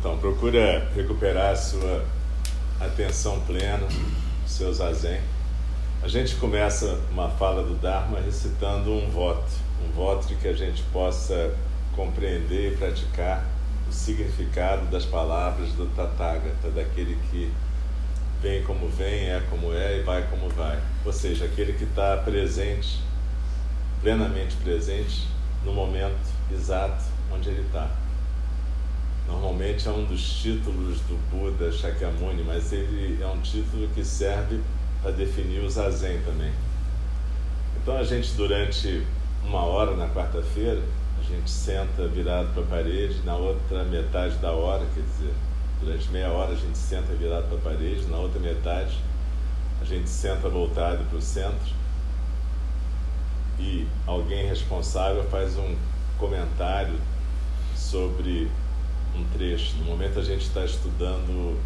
Então, procura recuperar a sua atenção plena, seu zazen. A gente começa uma fala do Dharma recitando um voto, um voto de que a gente possa compreender e praticar o significado das palavras do Tathagata, daquele que vem como vem, é como é e vai como vai. Ou seja, aquele que está presente, plenamente presente, no momento exato onde ele está. Normalmente é um dos títulos do Buda Shakyamuni, mas ele é um título que serve para definir o zazen também. Então a gente durante uma hora na quarta-feira, a gente senta virado para a parede, na outra metade da hora, quer dizer, durante meia hora a gente senta virado para a parede, na outra metade a gente senta voltado para o centro e alguém responsável faz um comentário sobre um trecho. No momento a gente está estudando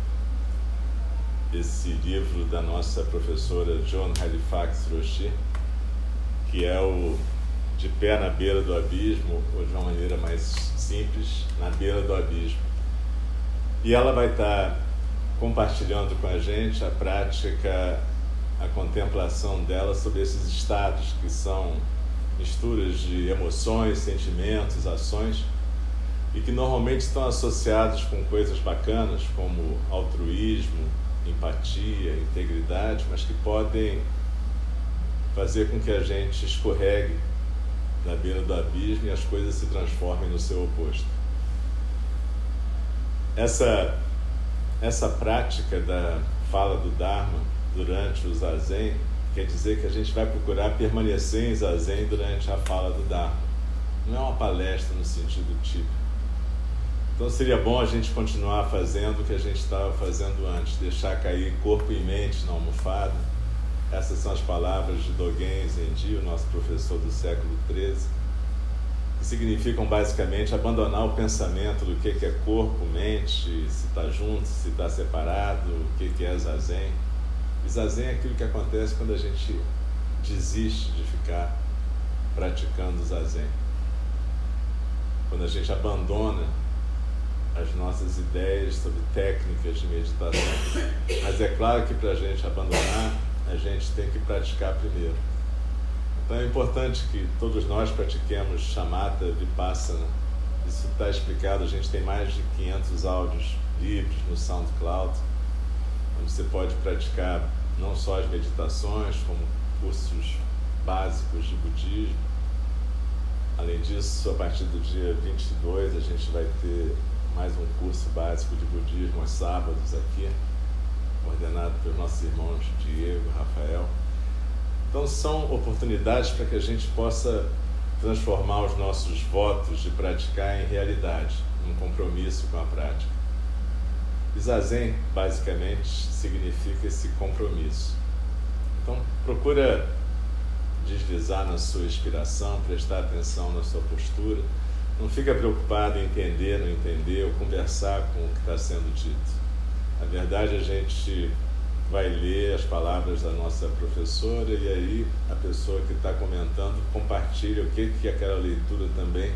esse livro da nossa professora John Halifax Roshi, que é o De Pé na Beira do Abismo, ou de uma maneira mais simples, Na Beira do Abismo. E ela vai estar compartilhando com a gente a prática, a contemplação dela sobre esses estados que são misturas de emoções, sentimentos, ações e que normalmente estão associados com coisas bacanas como altruísmo, empatia, integridade, mas que podem fazer com que a gente escorregue na beira do abismo e as coisas se transformem no seu oposto. Essa, essa prática da fala do Dharma durante o Zazen quer dizer que a gente vai procurar permanecer em Zazen durante a fala do Dharma. Não é uma palestra no sentido típico então seria bom a gente continuar fazendo o que a gente estava fazendo antes, deixar cair corpo e mente na almofada. Essas são as palavras de Dogen Zenji, o nosso professor do século XIII, que significam basicamente abandonar o pensamento do que é corpo, mente, se está junto, se está separado, o que é zazen. E zazen é aquilo que acontece quando a gente desiste de ficar praticando zazen. Quando a gente abandona as nossas ideias sobre técnicas de meditação. Mas é claro que para a gente abandonar, a gente tem que praticar primeiro. Então é importante que todos nós pratiquemos chamata vipassana. Isso está explicado, a gente tem mais de 500 áudios livres no SoundCloud, onde você pode praticar não só as meditações, como cursos básicos de budismo. Além disso, a partir do dia 22, a gente vai ter mais um curso básico de budismo aos sábados aqui, coordenado pelos nossos irmãos Diego, Rafael. Então são oportunidades para que a gente possa transformar os nossos votos de praticar em realidade, um compromisso com a prática. E Zazen, basicamente, significa esse compromisso. Então procura deslizar na sua inspiração, prestar atenção na sua postura não fica preocupado em entender, não entender ou conversar com o que está sendo dito. Na verdade, a gente vai ler as palavras da nossa professora e aí a pessoa que está comentando compartilha o que, que aquela leitura também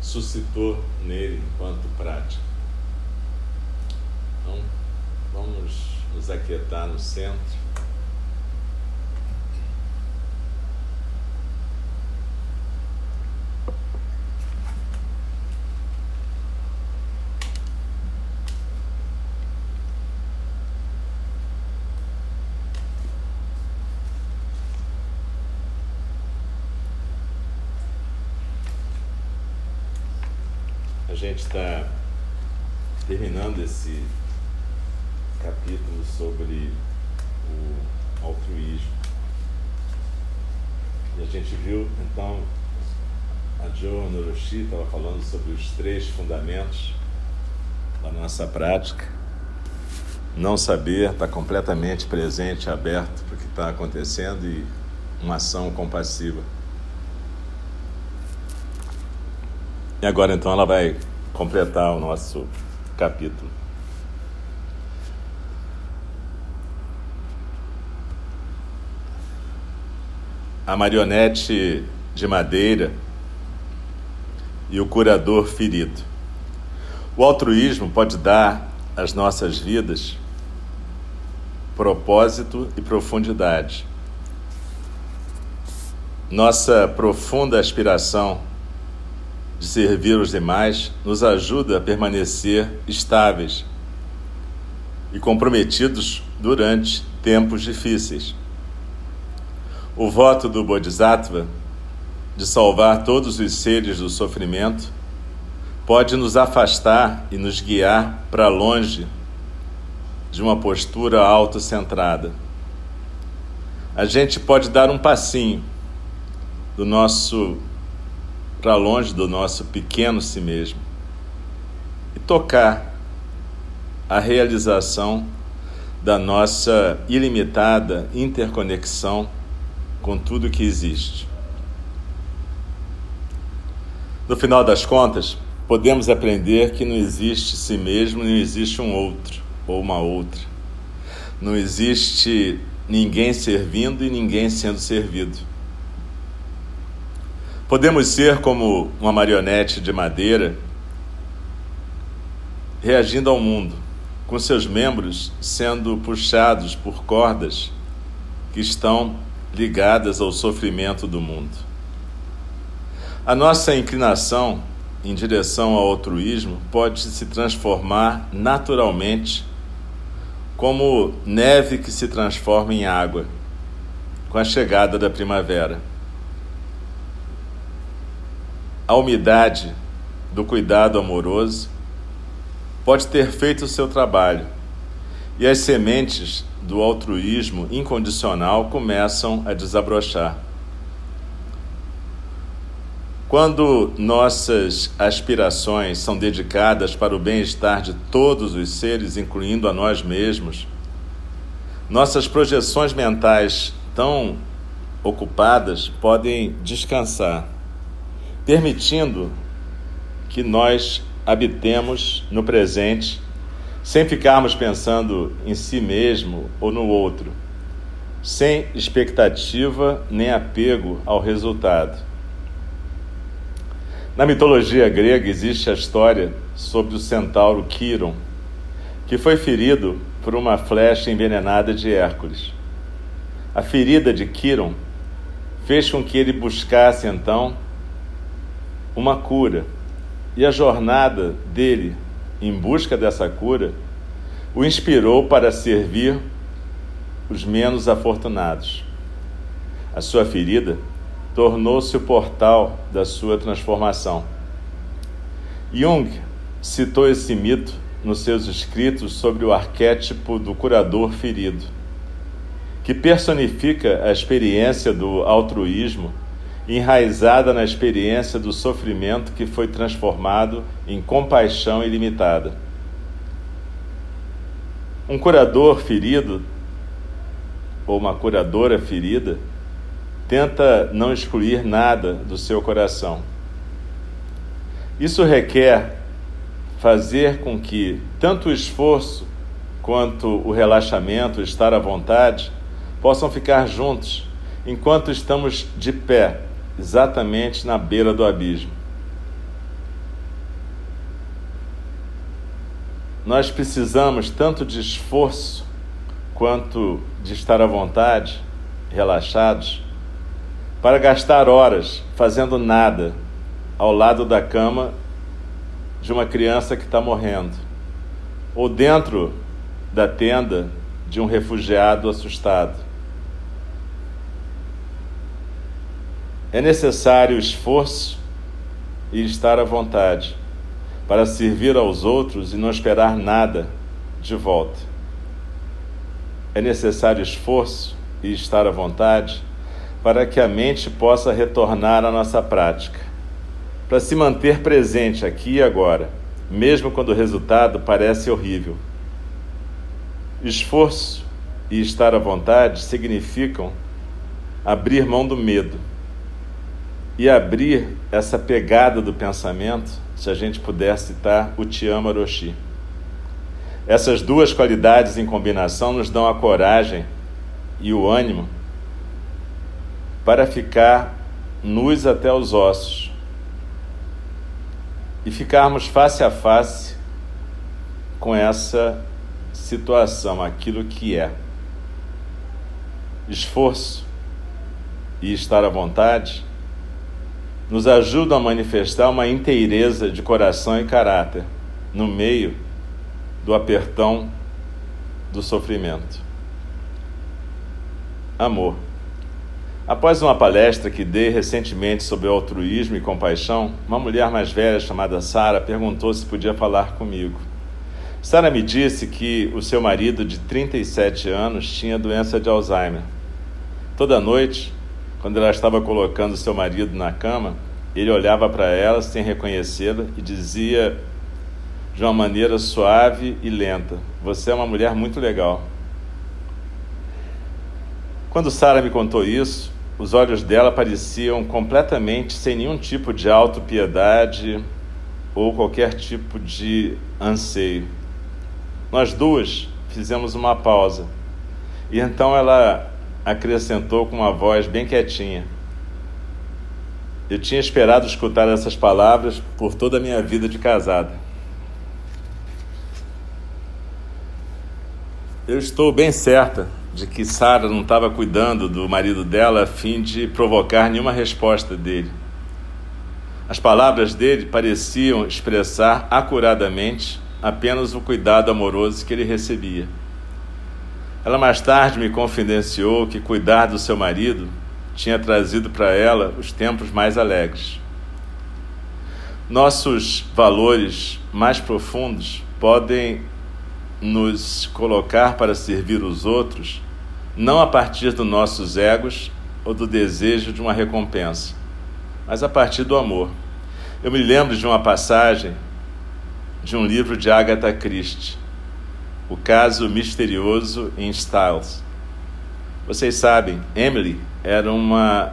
suscitou nele enquanto prática. Então, vamos nos aquietar no centro. Gente está terminando esse capítulo sobre o altruísmo. E a gente viu, então, a Joe Noroshi estava falando sobre os três fundamentos da nossa prática. Não saber, estar tá completamente presente, aberto para o que está acontecendo e uma ação compassiva. E agora então ela vai completar o nosso capítulo. A marionete de madeira e o curador ferido. O altruísmo pode dar às nossas vidas propósito e profundidade. Nossa profunda aspiração de servir os demais nos ajuda a permanecer estáveis e comprometidos durante tempos difíceis. O voto do Bodhisattva de salvar todos os seres do sofrimento pode nos afastar e nos guiar para longe de uma postura autocentrada. A gente pode dar um passinho do nosso para longe do nosso pequeno si mesmo e tocar a realização da nossa ilimitada interconexão com tudo que existe. No final das contas, podemos aprender que não existe si mesmo, não existe um outro ou uma outra. Não existe ninguém servindo e ninguém sendo servido. Podemos ser como uma marionete de madeira reagindo ao mundo, com seus membros sendo puxados por cordas que estão ligadas ao sofrimento do mundo. A nossa inclinação em direção ao altruísmo pode se transformar naturalmente como neve que se transforma em água com a chegada da primavera a umidade do cuidado amoroso pode ter feito o seu trabalho e as sementes do altruísmo incondicional começam a desabrochar. Quando nossas aspirações são dedicadas para o bem-estar de todos os seres, incluindo a nós mesmos, nossas projeções mentais tão ocupadas podem descansar permitindo que nós habitemos no presente sem ficarmos pensando em si mesmo ou no outro, sem expectativa nem apego ao resultado. Na mitologia grega existe a história sobre o centauro Quiron, que foi ferido por uma flecha envenenada de Hércules. A ferida de Quiron fez com que ele buscasse então uma cura. E a jornada dele em busca dessa cura o inspirou para servir os menos afortunados. A sua ferida tornou-se o portal da sua transformação. Jung citou esse mito nos seus escritos sobre o arquétipo do curador ferido, que personifica a experiência do altruísmo enraizada na experiência do sofrimento que foi transformado em compaixão ilimitada. Um curador ferido, ou uma curadora ferida, tenta não excluir nada do seu coração. Isso requer fazer com que tanto o esforço quanto o relaxamento, estar à vontade, possam ficar juntos enquanto estamos de pé, exatamente na beira do abismo. Nós precisamos tanto de esforço quanto de estar à vontade, relaxados, para gastar horas fazendo nada ao lado da cama de uma criança que está morrendo, ou dentro da tenda de um refugiado assustado. É necessário esforço e estar à vontade para servir aos outros e não esperar nada de volta. É necessário esforço e estar à vontade para que a mente possa retornar à nossa prática, para se manter presente aqui e agora, mesmo quando o resultado parece horrível. Esforço e estar à vontade significam abrir mão do medo e abrir essa pegada do pensamento, se a gente puder citar o Tiama Roshi. Essas duas qualidades em combinação nos dão a coragem e o ânimo para ficar nus até os ossos e ficarmos face a face com essa situação, aquilo que é. Esforço e estar à vontade nos ajudam a manifestar uma inteireza de coração e caráter no meio do apertão do sofrimento. Amor. Após uma palestra que dei recentemente sobre altruísmo e compaixão, uma mulher mais velha chamada Sara perguntou se podia falar comigo. Sara me disse que o seu marido de 37 anos tinha doença de Alzheimer. Toda noite, quando ela estava colocando seu marido na cama, ele olhava para ela sem reconhecê-la e dizia de uma maneira suave e lenta: Você é uma mulher muito legal. Quando Sara me contou isso, os olhos dela pareciam completamente sem nenhum tipo de autopiedade ou qualquer tipo de anseio. Nós duas fizemos uma pausa e então ela acrescentou com uma voz bem quietinha. Eu tinha esperado escutar essas palavras por toda a minha vida de casada. Eu estou bem certa de que Sara não estava cuidando do marido dela a fim de provocar nenhuma resposta dele. As palavras dele pareciam expressar acuradamente apenas o cuidado amoroso que ele recebia. Ela mais tarde me confidenciou que cuidar do seu marido tinha trazido para ela os tempos mais alegres. Nossos valores mais profundos podem nos colocar para servir os outros, não a partir dos nossos egos ou do desejo de uma recompensa, mas a partir do amor. Eu me lembro de uma passagem de um livro de Agatha Christie, o caso misterioso em Styles. Vocês sabem, Emily era uma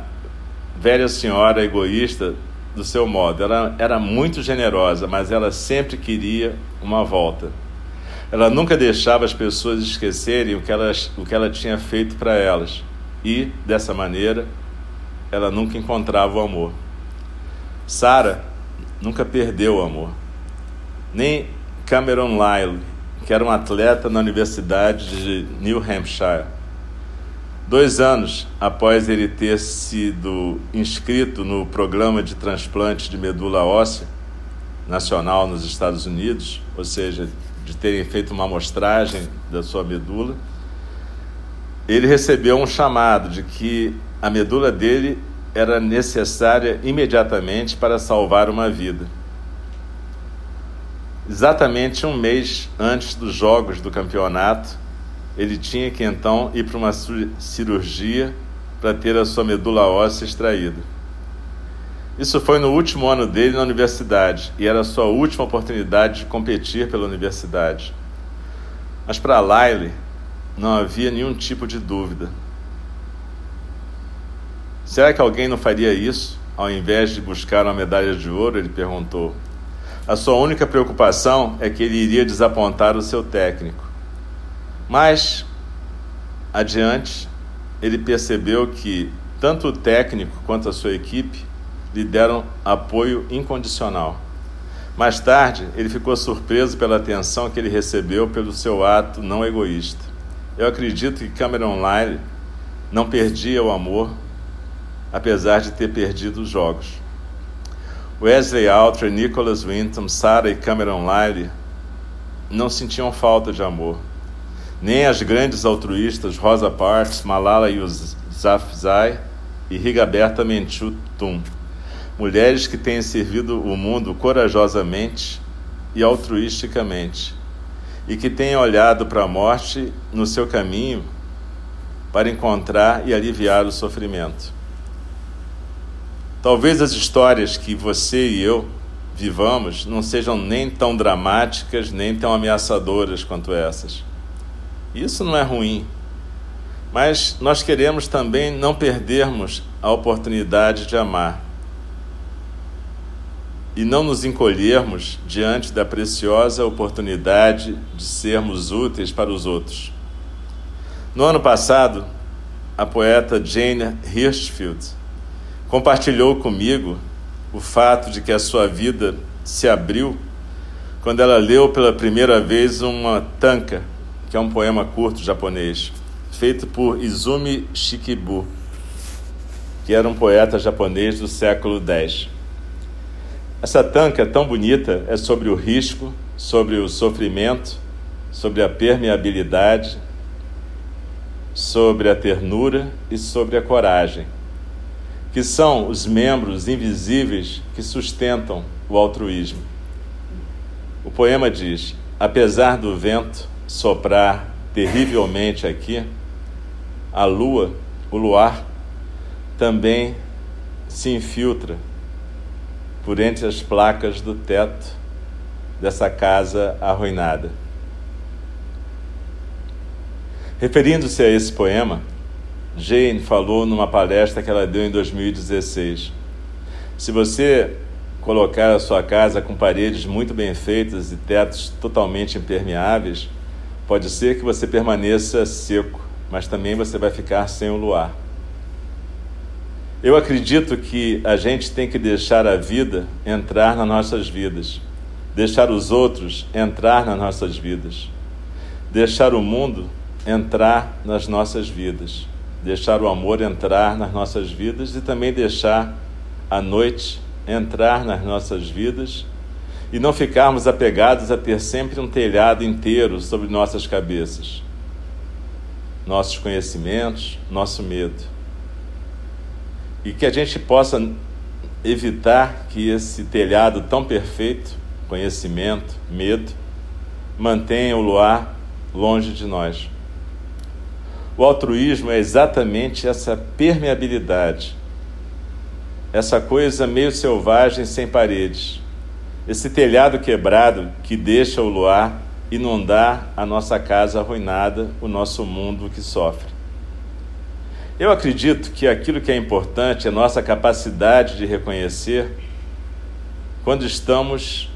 velha senhora egoísta do seu modo. Ela era muito generosa, mas ela sempre queria uma volta. Ela nunca deixava as pessoas esquecerem o que, elas, o que ela tinha feito para elas. E, dessa maneira, ela nunca encontrava o amor. Sara nunca perdeu o amor. Nem Cameron Lyle, que era um atleta na Universidade de New Hampshire. Dois anos após ele ter sido inscrito no programa de transplante de medula óssea nacional nos Estados Unidos, ou seja, de terem feito uma amostragem da sua medula, ele recebeu um chamado de que a medula dele era necessária imediatamente para salvar uma vida exatamente um mês antes dos jogos do campeonato, ele tinha que então ir para uma cirurgia para ter a sua medula óssea extraída. Isso foi no último ano dele na universidade e era a sua última oportunidade de competir pela universidade. Mas para Lyle não havia nenhum tipo de dúvida. Será que alguém não faria isso ao invés de buscar uma medalha de ouro? Ele perguntou. A sua única preocupação é que ele iria desapontar o seu técnico. Mas, adiante, ele percebeu que tanto o técnico quanto a sua equipe lhe deram apoio incondicional. Mais tarde, ele ficou surpreso pela atenção que ele recebeu pelo seu ato não egoísta. Eu acredito que Cameron Lyle não perdia o amor, apesar de ter perdido os jogos. Wesley Alter, Nicholas Winton, Sarah e Cameron Lyle não sentiam falta de amor. Nem as grandes altruístas Rosa Parks, Malala Yousafzai e Rigoberta Menchú Tum. Mulheres que têm servido o mundo corajosamente e altruisticamente e que têm olhado para a morte no seu caminho para encontrar e aliviar o sofrimento. Talvez as histórias que você e eu vivamos não sejam nem tão dramáticas nem tão ameaçadoras quanto essas. Isso não é ruim, mas nós queremos também não perdermos a oportunidade de amar e não nos encolhermos diante da preciosa oportunidade de sermos úteis para os outros. No ano passado, a poeta Jane Hirschfield compartilhou comigo o fato de que a sua vida se abriu quando ela leu pela primeira vez uma tanka, que é um poema curto japonês, feito por Izumi Shikibu, que era um poeta japonês do século X. Essa tanka é tão bonita é sobre o risco, sobre o sofrimento, sobre a permeabilidade, sobre a ternura e sobre a coragem que são os membros invisíveis que sustentam o altruísmo. O poema diz: apesar do vento soprar terrivelmente aqui, a lua, o luar, também se infiltra por entre as placas do teto dessa casa arruinada. Referindo-se a esse poema, Jane falou numa palestra que ela deu em 2016. Se você colocar a sua casa com paredes muito bem feitas e tetos totalmente impermeáveis, pode ser que você permaneça seco, mas também você vai ficar sem o luar. Eu acredito que a gente tem que deixar a vida entrar nas nossas vidas, deixar os outros entrar nas nossas vidas, deixar o mundo entrar nas nossas vidas deixar o amor entrar nas nossas vidas e também deixar a noite entrar nas nossas vidas e não ficarmos apegados a ter sempre um telhado inteiro sobre nossas cabeças, nossos conhecimentos, nosso medo. E que a gente possa evitar que esse telhado tão perfeito, conhecimento, medo, mantenha o luar longe de nós. O altruísmo é exatamente essa permeabilidade, essa coisa meio selvagem sem paredes, esse telhado quebrado que deixa o luar inundar a nossa casa arruinada, o nosso mundo que sofre. Eu acredito que aquilo que é importante é nossa capacidade de reconhecer quando estamos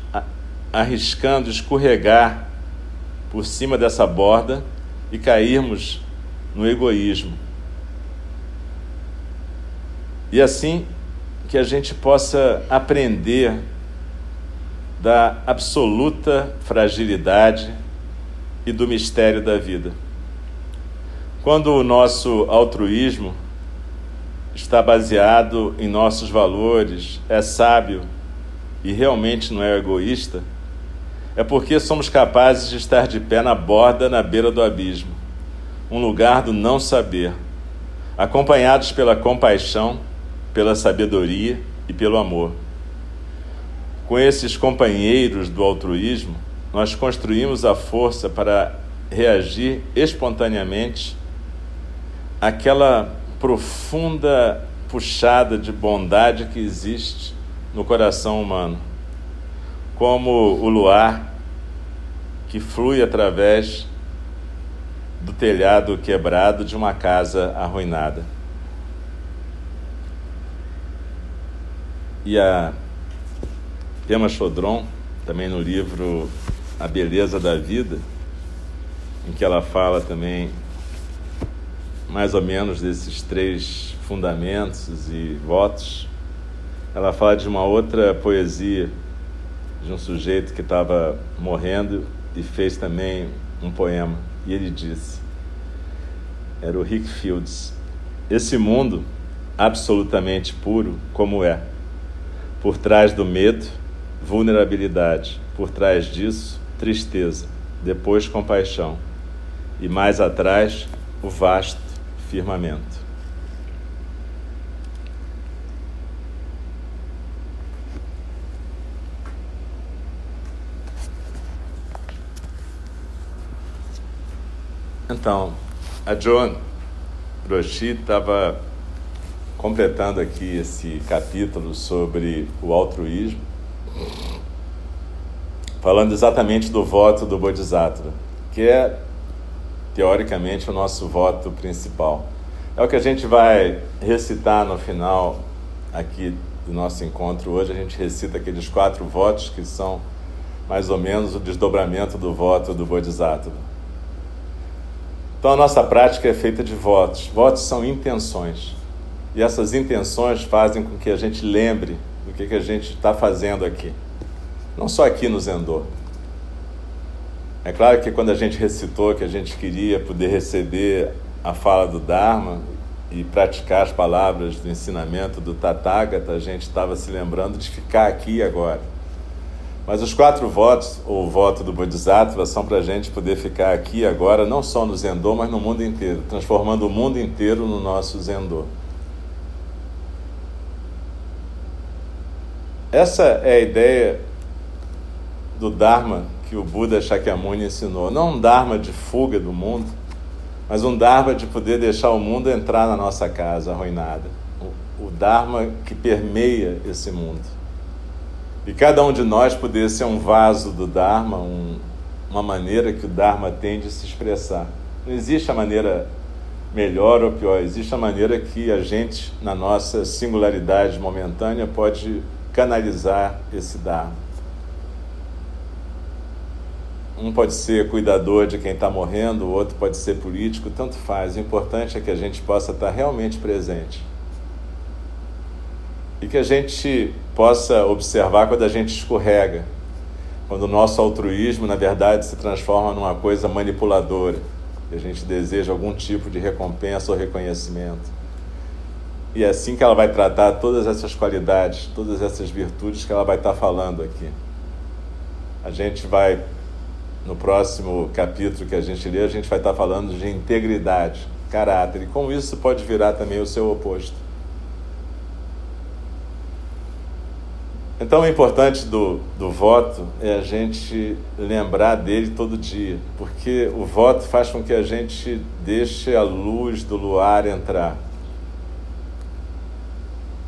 arriscando escorregar por cima dessa borda e cairmos no egoísmo. E assim que a gente possa aprender da absoluta fragilidade e do mistério da vida. Quando o nosso altruísmo está baseado em nossos valores, é sábio e realmente não é egoísta, é porque somos capazes de estar de pé na borda, na beira do abismo um lugar do não saber, acompanhados pela compaixão, pela sabedoria e pelo amor. Com esses companheiros do altruísmo, nós construímos a força para reagir espontaneamente àquela profunda puxada de bondade que existe no coração humano, como o luar que flui através do telhado quebrado de uma casa arruinada. E a Pema Chodron também no livro A Beleza da Vida, em que ela fala também mais ou menos desses três fundamentos e votos. Ela fala de uma outra poesia de um sujeito que estava morrendo e fez também um poema. E ele disse: era o Rick Fields. Esse mundo absolutamente puro como é. Por trás do medo, vulnerabilidade. Por trás disso, tristeza. Depois, compaixão. E mais atrás, o vasto firmamento. Então, a Joan Roshi estava completando aqui esse capítulo sobre o altruísmo, falando exatamente do voto do Bodhisattva, que é, teoricamente, o nosso voto principal. É o que a gente vai recitar no final aqui do nosso encontro hoje. A gente recita aqueles quatro votos que são mais ou menos o desdobramento do voto do Bodhisattva. Então a nossa prática é feita de votos. Votos são intenções. E essas intenções fazem com que a gente lembre do que, que a gente está fazendo aqui. Não só aqui no Zendô. É claro que quando a gente recitou que a gente queria poder receber a fala do Dharma e praticar as palavras do ensinamento do Tathagata, a gente estava se lembrando de ficar aqui agora. Mas os quatro votos, ou o voto do Bodhisattva, são para a gente poder ficar aqui agora, não só no Zendô, mas no mundo inteiro, transformando o mundo inteiro no nosso Zendô. Essa é a ideia do Dharma que o Buda Shakyamuni ensinou. Não um Dharma de fuga do mundo, mas um Dharma de poder deixar o mundo entrar na nossa casa arruinada. O, o Dharma que permeia esse mundo. E cada um de nós poder ser um vaso do Dharma, um, uma maneira que o Dharma tem de se expressar. Não existe a maneira melhor ou pior, existe a maneira que a gente, na nossa singularidade momentânea, pode canalizar esse Dharma. Um pode ser cuidador de quem está morrendo, o outro pode ser político, tanto faz. O importante é que a gente possa estar realmente presente e que a gente possa observar quando a gente escorrega, quando o nosso altruísmo, na verdade, se transforma numa coisa manipuladora, e a gente deseja algum tipo de recompensa ou reconhecimento. E é assim que ela vai tratar todas essas qualidades, todas essas virtudes que ela vai estar falando aqui. A gente vai, no próximo capítulo que a gente lê, a gente vai estar falando de integridade, caráter, e com isso pode virar também o seu oposto. Então, o importante do, do voto é a gente lembrar dele todo dia, porque o voto faz com que a gente deixe a luz do luar entrar.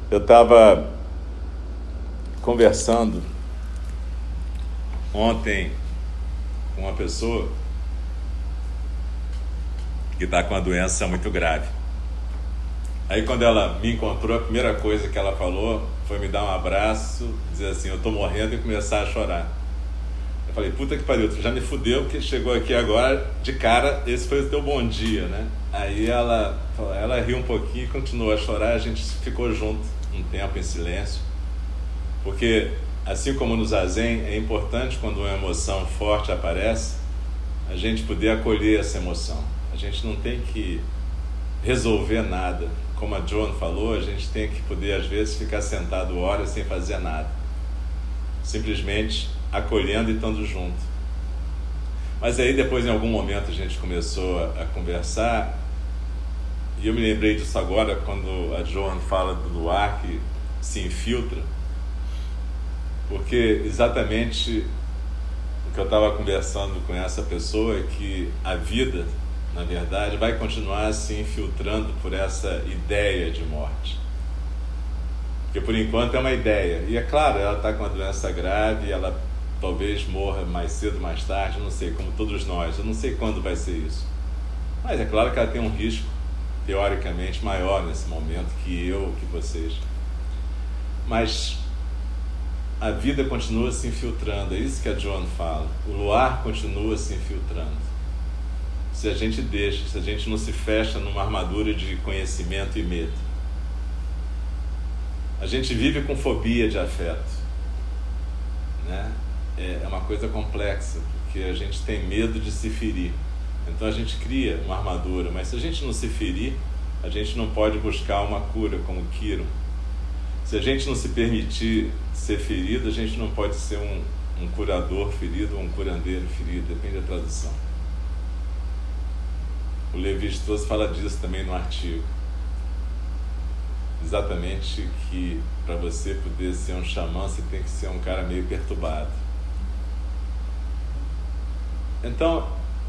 Eu estava conversando ontem com uma pessoa que está com uma doença muito grave. Aí, quando ela me encontrou, a primeira coisa que ela falou foi me dar um abraço, dizer assim, eu tô morrendo e começar a chorar. Eu falei, puta que pariu, tu já me fudeu porque chegou aqui agora, de cara, esse foi o teu bom dia, né? Aí ela, ela riu um pouquinho e continuou a chorar, a gente ficou junto um tempo em silêncio, porque assim como no zazen, é importante quando uma emoção forte aparece, a gente poder acolher essa emoção. A gente não tem que resolver nada, como a Joan falou, a gente tem que poder, às vezes, ficar sentado horas sem fazer nada. Simplesmente acolhendo e estando junto. Mas aí, depois, em algum momento, a gente começou a, a conversar. E eu me lembrei disso agora, quando a Joan fala do luar que se infiltra. Porque exatamente o que eu estava conversando com essa pessoa é que a vida na verdade, vai continuar se infiltrando por essa ideia de morte. Porque por enquanto é uma ideia. E é claro, ela está com uma doença grave, ela talvez morra mais cedo, mais tarde, não sei, como todos nós. Eu não sei quando vai ser isso. Mas é claro que ela tem um risco, teoricamente, maior nesse momento que eu, que vocês. Mas a vida continua se infiltrando. É isso que a John fala. O luar continua se infiltrando. Se a gente deixa, se a gente não se fecha numa armadura de conhecimento e medo. A gente vive com fobia de afeto. Né? É uma coisa complexa, porque a gente tem medo de se ferir. Então a gente cria uma armadura, mas se a gente não se ferir, a gente não pode buscar uma cura como Kiron. Se a gente não se permitir ser ferido, a gente não pode ser um, um curador ferido ou um curandeiro ferido, depende da tradução. O Levi Strauss fala disso também no artigo. Exatamente que para você poder ser um xamã, você tem que ser um cara meio perturbado. Então,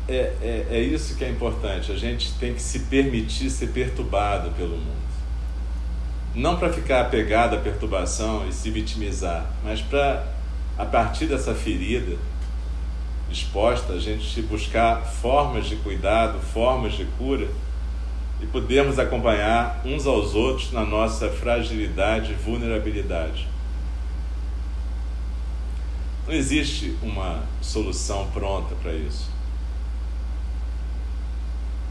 é, é, é isso que é importante. A gente tem que se permitir ser perturbado pelo mundo. Não para ficar apegado à perturbação e se vitimizar, mas para, a partir dessa ferida exposta, a gente buscar formas de cuidado, formas de cura e podermos acompanhar uns aos outros na nossa fragilidade e vulnerabilidade. Não existe uma solução pronta para isso.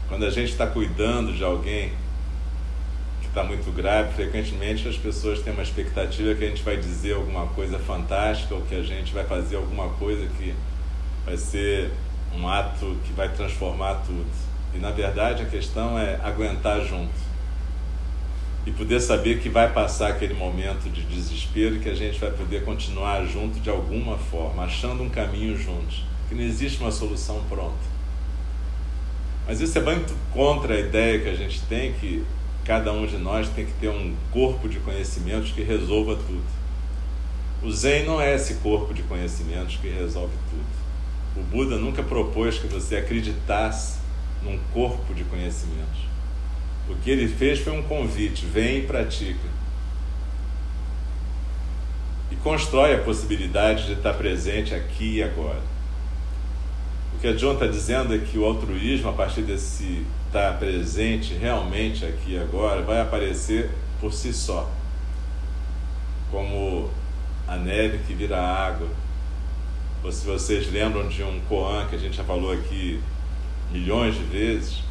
Quando a gente está cuidando de alguém que está muito grave, frequentemente as pessoas têm uma expectativa que a gente vai dizer alguma coisa fantástica ou que a gente vai fazer alguma coisa que vai ser um ato que vai transformar tudo. E na verdade a questão é aguentar junto. E poder saber que vai passar aquele momento de desespero e que a gente vai poder continuar junto de alguma forma, achando um caminho juntos. Que não existe uma solução pronta. Mas isso é muito contra a ideia que a gente tem que cada um de nós tem que ter um corpo de conhecimentos que resolva tudo. O Zen não é esse corpo de conhecimentos que resolve tudo. O Buda nunca propôs que você acreditasse num corpo de conhecimentos. O que ele fez foi um convite: vem e pratica. E constrói a possibilidade de estar presente aqui e agora que a John está dizendo é que o altruísmo, a partir desse estar presente realmente aqui e agora, vai aparecer por si só. Como a neve que vira água. Ou se vocês lembram de um koan que a gente já falou aqui milhões de vezes,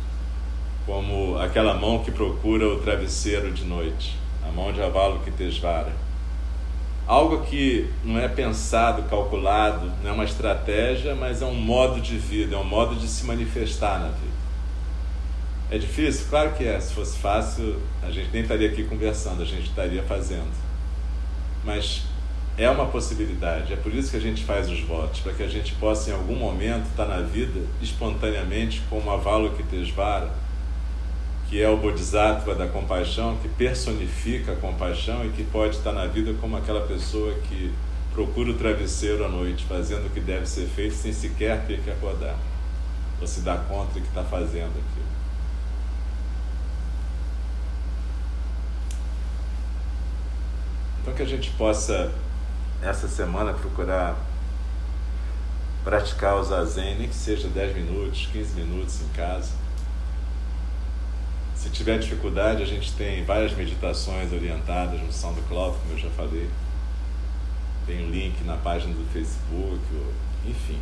como aquela mão que procura o travesseiro de noite, a mão de avalo que tesvara algo que não é pensado, calculado, não é uma estratégia, mas é um modo de vida, é um modo de se manifestar na vida. É difícil? Claro que é. Se fosse fácil, a gente nem estaria aqui conversando, a gente estaria fazendo. Mas é uma possibilidade, é por isso que a gente faz os votos, para que a gente possa em algum momento estar na vida espontaneamente como a Valokitesvara, que é o Bodhisattva da compaixão, que personifica a compaixão e que pode estar na vida como aquela pessoa que procura o travesseiro à noite, fazendo o que deve ser feito sem sequer ter que acordar, ou se dar conta de que está fazendo aquilo. Então que a gente possa, essa semana, procurar praticar o zazen, nem que seja 10 minutos, 15 minutos em casa se tiver dificuldade, a gente tem várias meditações orientadas no SoundCloud, como eu já falei. Tem um link na página do Facebook, enfim.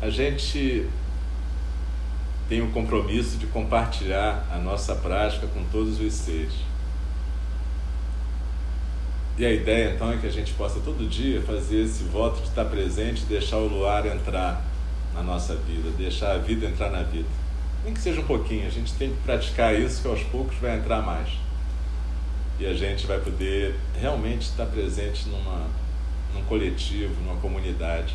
A gente tem o compromisso de compartilhar a nossa prática com todos os seres. E a ideia então é que a gente possa todo dia fazer esse voto de estar presente, deixar o luar entrar na nossa vida, deixar a vida entrar na vida nem que seja um pouquinho, a gente tem que praticar isso que aos poucos vai entrar mais. E a gente vai poder realmente estar presente numa, num coletivo, numa comunidade.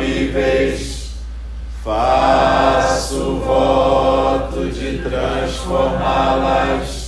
Inexauríveis. Faço voto de transformá-las.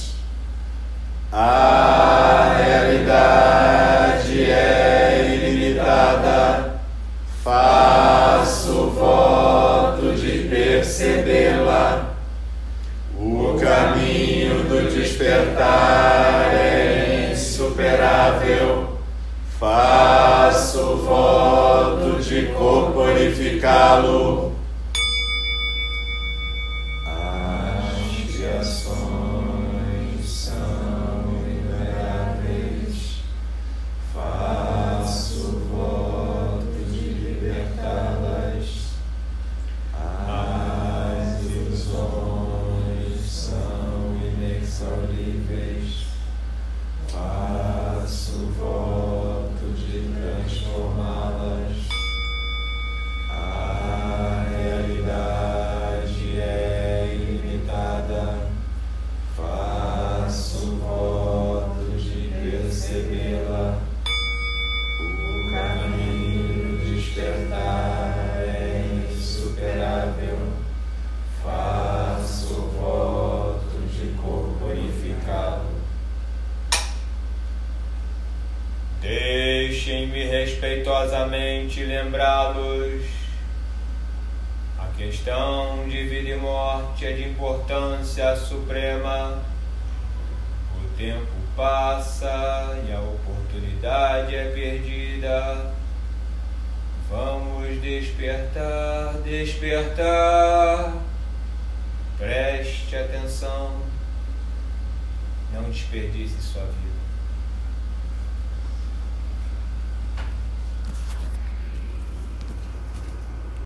Lembrá-los.